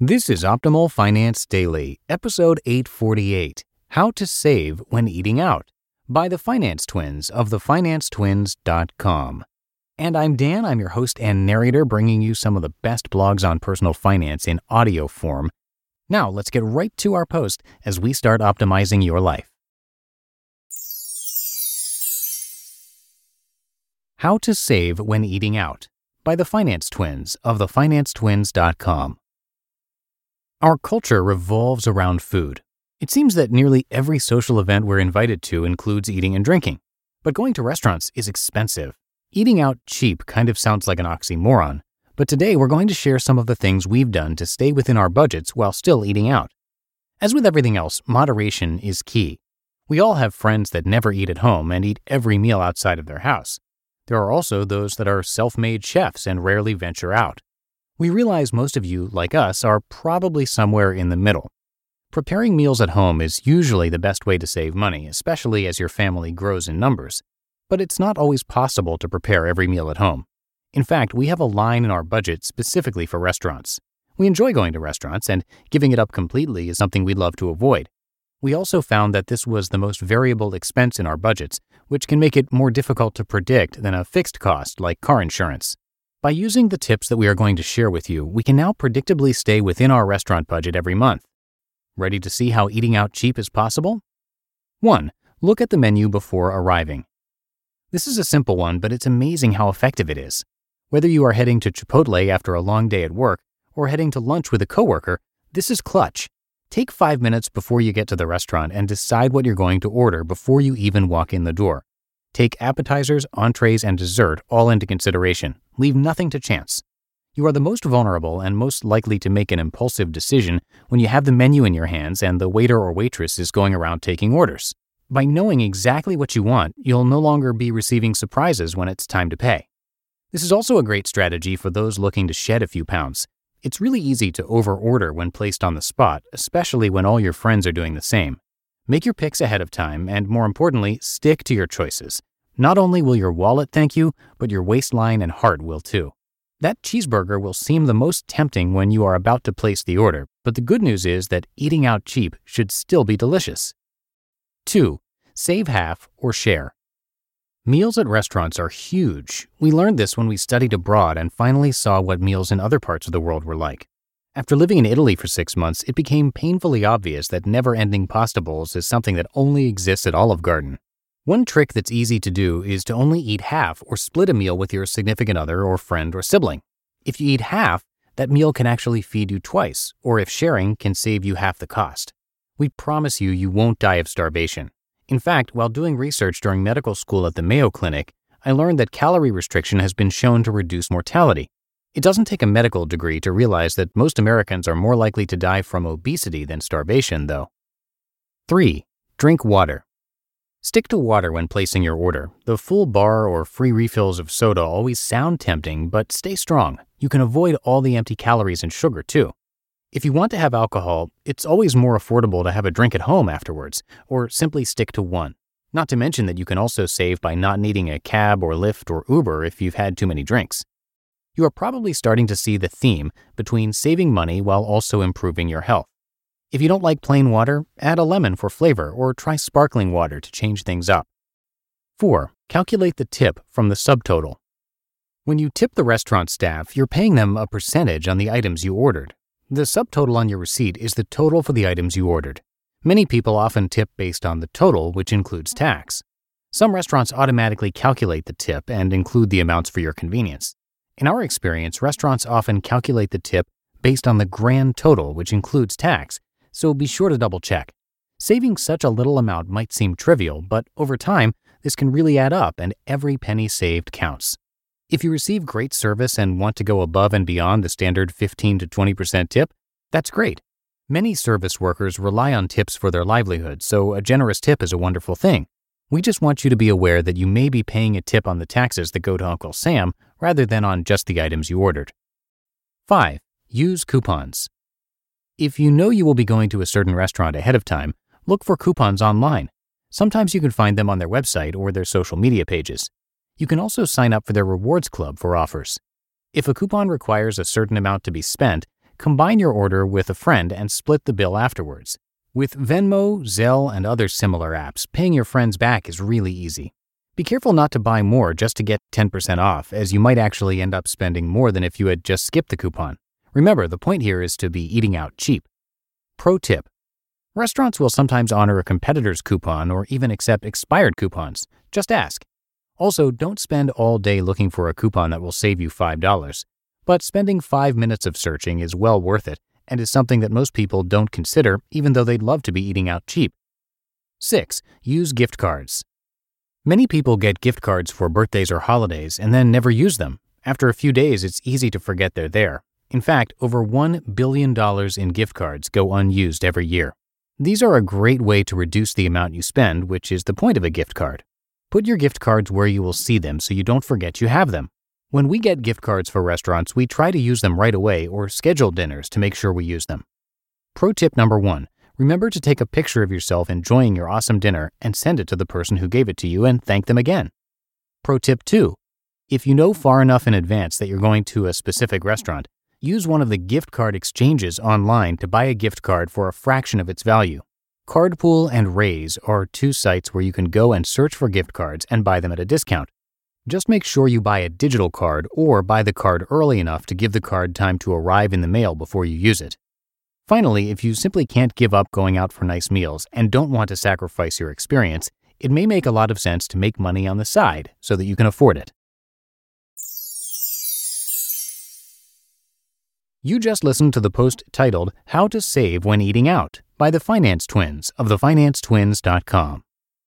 This is Optimal Finance Daily, episode 848 How to Save When Eating Out by the Finance Twins of thefinancetwins.com. And I'm Dan, I'm your host and narrator, bringing you some of the best blogs on personal finance in audio form. Now, let's get right to our post as we start optimizing your life. How to Save When Eating Out by the Finance Twins of thefinancetwins.com. Our culture revolves around food. It seems that nearly every social event we're invited to includes eating and drinking. But going to restaurants is expensive. Eating out cheap kind of sounds like an oxymoron. But today we're going to share some of the things we've done to stay within our budgets while still eating out. As with everything else, moderation is key. We all have friends that never eat at home and eat every meal outside of their house. There are also those that are self made chefs and rarely venture out. We realize most of you, like us, are probably somewhere in the middle. Preparing meals at home is usually the best way to save money, especially as your family grows in numbers. But it's not always possible to prepare every meal at home. In fact, we have a line in our budget specifically for restaurants. We enjoy going to restaurants, and giving it up completely is something we'd love to avoid. We also found that this was the most variable expense in our budgets, which can make it more difficult to predict than a fixed cost like car insurance. By using the tips that we are going to share with you, we can now predictably stay within our restaurant budget every month. Ready to see how eating out cheap is possible? 1. Look at the menu before arriving. This is a simple one, but it's amazing how effective it is. Whether you are heading to Chipotle after a long day at work or heading to lunch with a coworker, this is clutch. Take five minutes before you get to the restaurant and decide what you're going to order before you even walk in the door. Take appetizers, entrees, and dessert all into consideration. Leave nothing to chance. You are the most vulnerable and most likely to make an impulsive decision when you have the menu in your hands and the waiter or waitress is going around taking orders. By knowing exactly what you want, you'll no longer be receiving surprises when it's time to pay. This is also a great strategy for those looking to shed a few pounds. It's really easy to overorder when placed on the spot, especially when all your friends are doing the same. Make your picks ahead of time, and more importantly, stick to your choices. Not only will your wallet thank you, but your waistline and heart will too. That cheeseburger will seem the most tempting when you are about to place the order, but the good news is that eating out cheap should still be delicious. 2. Save half or share. Meals at restaurants are huge. We learned this when we studied abroad and finally saw what meals in other parts of the world were like. After living in Italy for six months, it became painfully obvious that never ending pasta bowls is something that only exists at Olive Garden. One trick that's easy to do is to only eat half or split a meal with your significant other or friend or sibling. If you eat half, that meal can actually feed you twice, or if sharing can save you half the cost. We promise you, you won't die of starvation. In fact, while doing research during medical school at the Mayo Clinic, I learned that calorie restriction has been shown to reduce mortality. It doesn't take a medical degree to realize that most Americans are more likely to die from obesity than starvation, though. 3. Drink water. Stick to water when placing your order. The full bar or free refills of soda always sound tempting, but stay strong. You can avoid all the empty calories and sugar, too. If you want to have alcohol, it's always more affordable to have a drink at home afterwards, or simply stick to one. Not to mention that you can also save by not needing a cab or Lyft or Uber if you've had too many drinks you are probably starting to see the theme between saving money while also improving your health. If you don't like plain water, add a lemon for flavor or try sparkling water to change things up. 4. Calculate the tip from the subtotal. When you tip the restaurant staff, you're paying them a percentage on the items you ordered. The subtotal on your receipt is the total for the items you ordered. Many people often tip based on the total, which includes tax. Some restaurants automatically calculate the tip and include the amounts for your convenience. In our experience, restaurants often calculate the tip based on the grand total, which includes tax, so be sure to double check. Saving such a little amount might seem trivial, but over time, this can really add up and every penny saved counts. If you receive great service and want to go above and beyond the standard 15 to 20% tip, that's great. Many service workers rely on tips for their livelihood, so a generous tip is a wonderful thing. We just want you to be aware that you may be paying a tip on the taxes that go to Uncle Sam rather than on just the items you ordered. 5. Use coupons. If you know you will be going to a certain restaurant ahead of time, look for coupons online. Sometimes you can find them on their website or their social media pages. You can also sign up for their rewards club for offers. If a coupon requires a certain amount to be spent, combine your order with a friend and split the bill afterwards. With Venmo, Zelle, and other similar apps, paying your friends back is really easy. Be careful not to buy more just to get 10% off, as you might actually end up spending more than if you had just skipped the coupon. Remember, the point here is to be eating out cheap. Pro tip Restaurants will sometimes honor a competitor's coupon or even accept expired coupons. Just ask. Also, don't spend all day looking for a coupon that will save you $5. But spending five minutes of searching is well worth it and is something that most people don't consider even though they'd love to be eating out cheap. 6. Use gift cards. Many people get gift cards for birthdays or holidays and then never use them. After a few days, it's easy to forget they're there. In fact, over $1 billion in gift cards go unused every year. These are a great way to reduce the amount you spend, which is the point of a gift card. Put your gift cards where you will see them so you don't forget you have them. When we get gift cards for restaurants, we try to use them right away or schedule dinners to make sure we use them. Pro tip number one remember to take a picture of yourself enjoying your awesome dinner and send it to the person who gave it to you and thank them again. Pro tip two if you know far enough in advance that you're going to a specific restaurant, use one of the gift card exchanges online to buy a gift card for a fraction of its value. Cardpool and Raise are two sites where you can go and search for gift cards and buy them at a discount. Just make sure you buy a digital card or buy the card early enough to give the card time to arrive in the mail before you use it. Finally, if you simply can't give up going out for nice meals and don't want to sacrifice your experience, it may make a lot of sense to make money on the side so that you can afford it. You just listened to the post titled How to Save When Eating Out by the Finance Twins of thefinancetwins.com.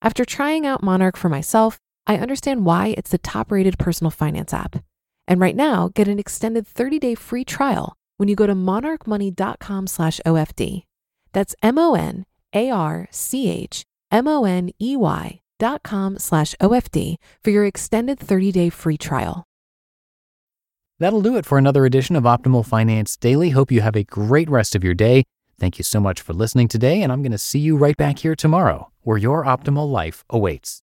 After trying out Monarch for myself, I understand why it's the top-rated personal finance app. And right now, get an extended 30-day free trial when you go to monarchmoney.com slash OFD. That's M O N A R C H M O N E Y dot com slash OFD for your extended 30 day free trial. That'll do it for another edition of Optimal Finance Daily. Hope you have a great rest of your day. Thank you so much for listening today, and I'm going to see you right back here tomorrow, where your optimal life awaits.